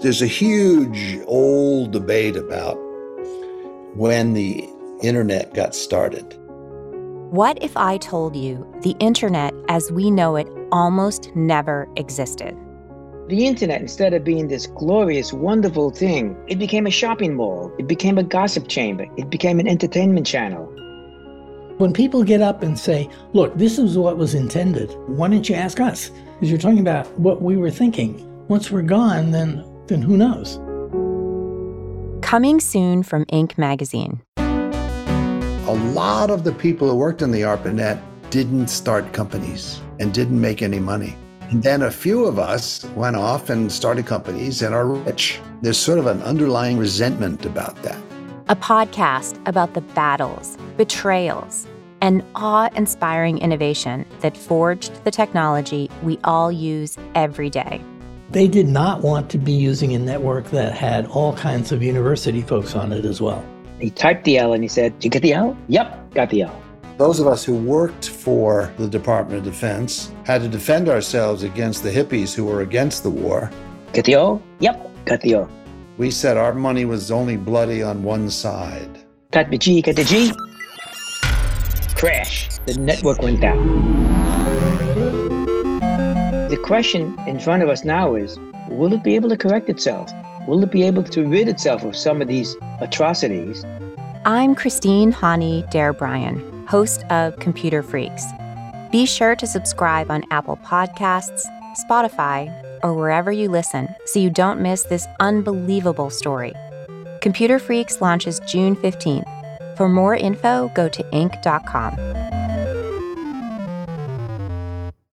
There's a huge old debate about when the internet got started. What if I told you the internet as we know it almost never existed? The internet, instead of being this glorious, wonderful thing, it became a shopping mall. It became a gossip chamber. It became an entertainment channel. When people get up and say, look, this is what was intended, why don't you ask us? Because you're talking about what we were thinking. Once we're gone, then, then who knows? Coming soon from Inc. magazine. A lot of the people who worked in the ARPANET didn't start companies and didn't make any money. And then a few of us went off and started companies and are rich. There's sort of an underlying resentment about that. A podcast about the battles, betrayals, and awe inspiring innovation that forged the technology we all use every day. They did not want to be using a network that had all kinds of university folks on it as well. He typed the L and he said, Did you get the L? Yep, got the L. Those of us who worked for the Department of Defense had to defend ourselves against the hippies who were against the war. Get the O? Yep, got the O. We said our money was only bloody on one side. Type the G, get the G. Crash. The network went down. The question in front of us now is will it be able to correct itself? Will it be able to rid itself of some of these atrocities? I'm Christine Haughney Dare Bryan host of Computer Freaks. Be sure to subscribe on Apple Podcasts, Spotify, or wherever you listen so you don't miss this unbelievable story. Computer Freaks launches June 15th. For more info, go to Inc.com.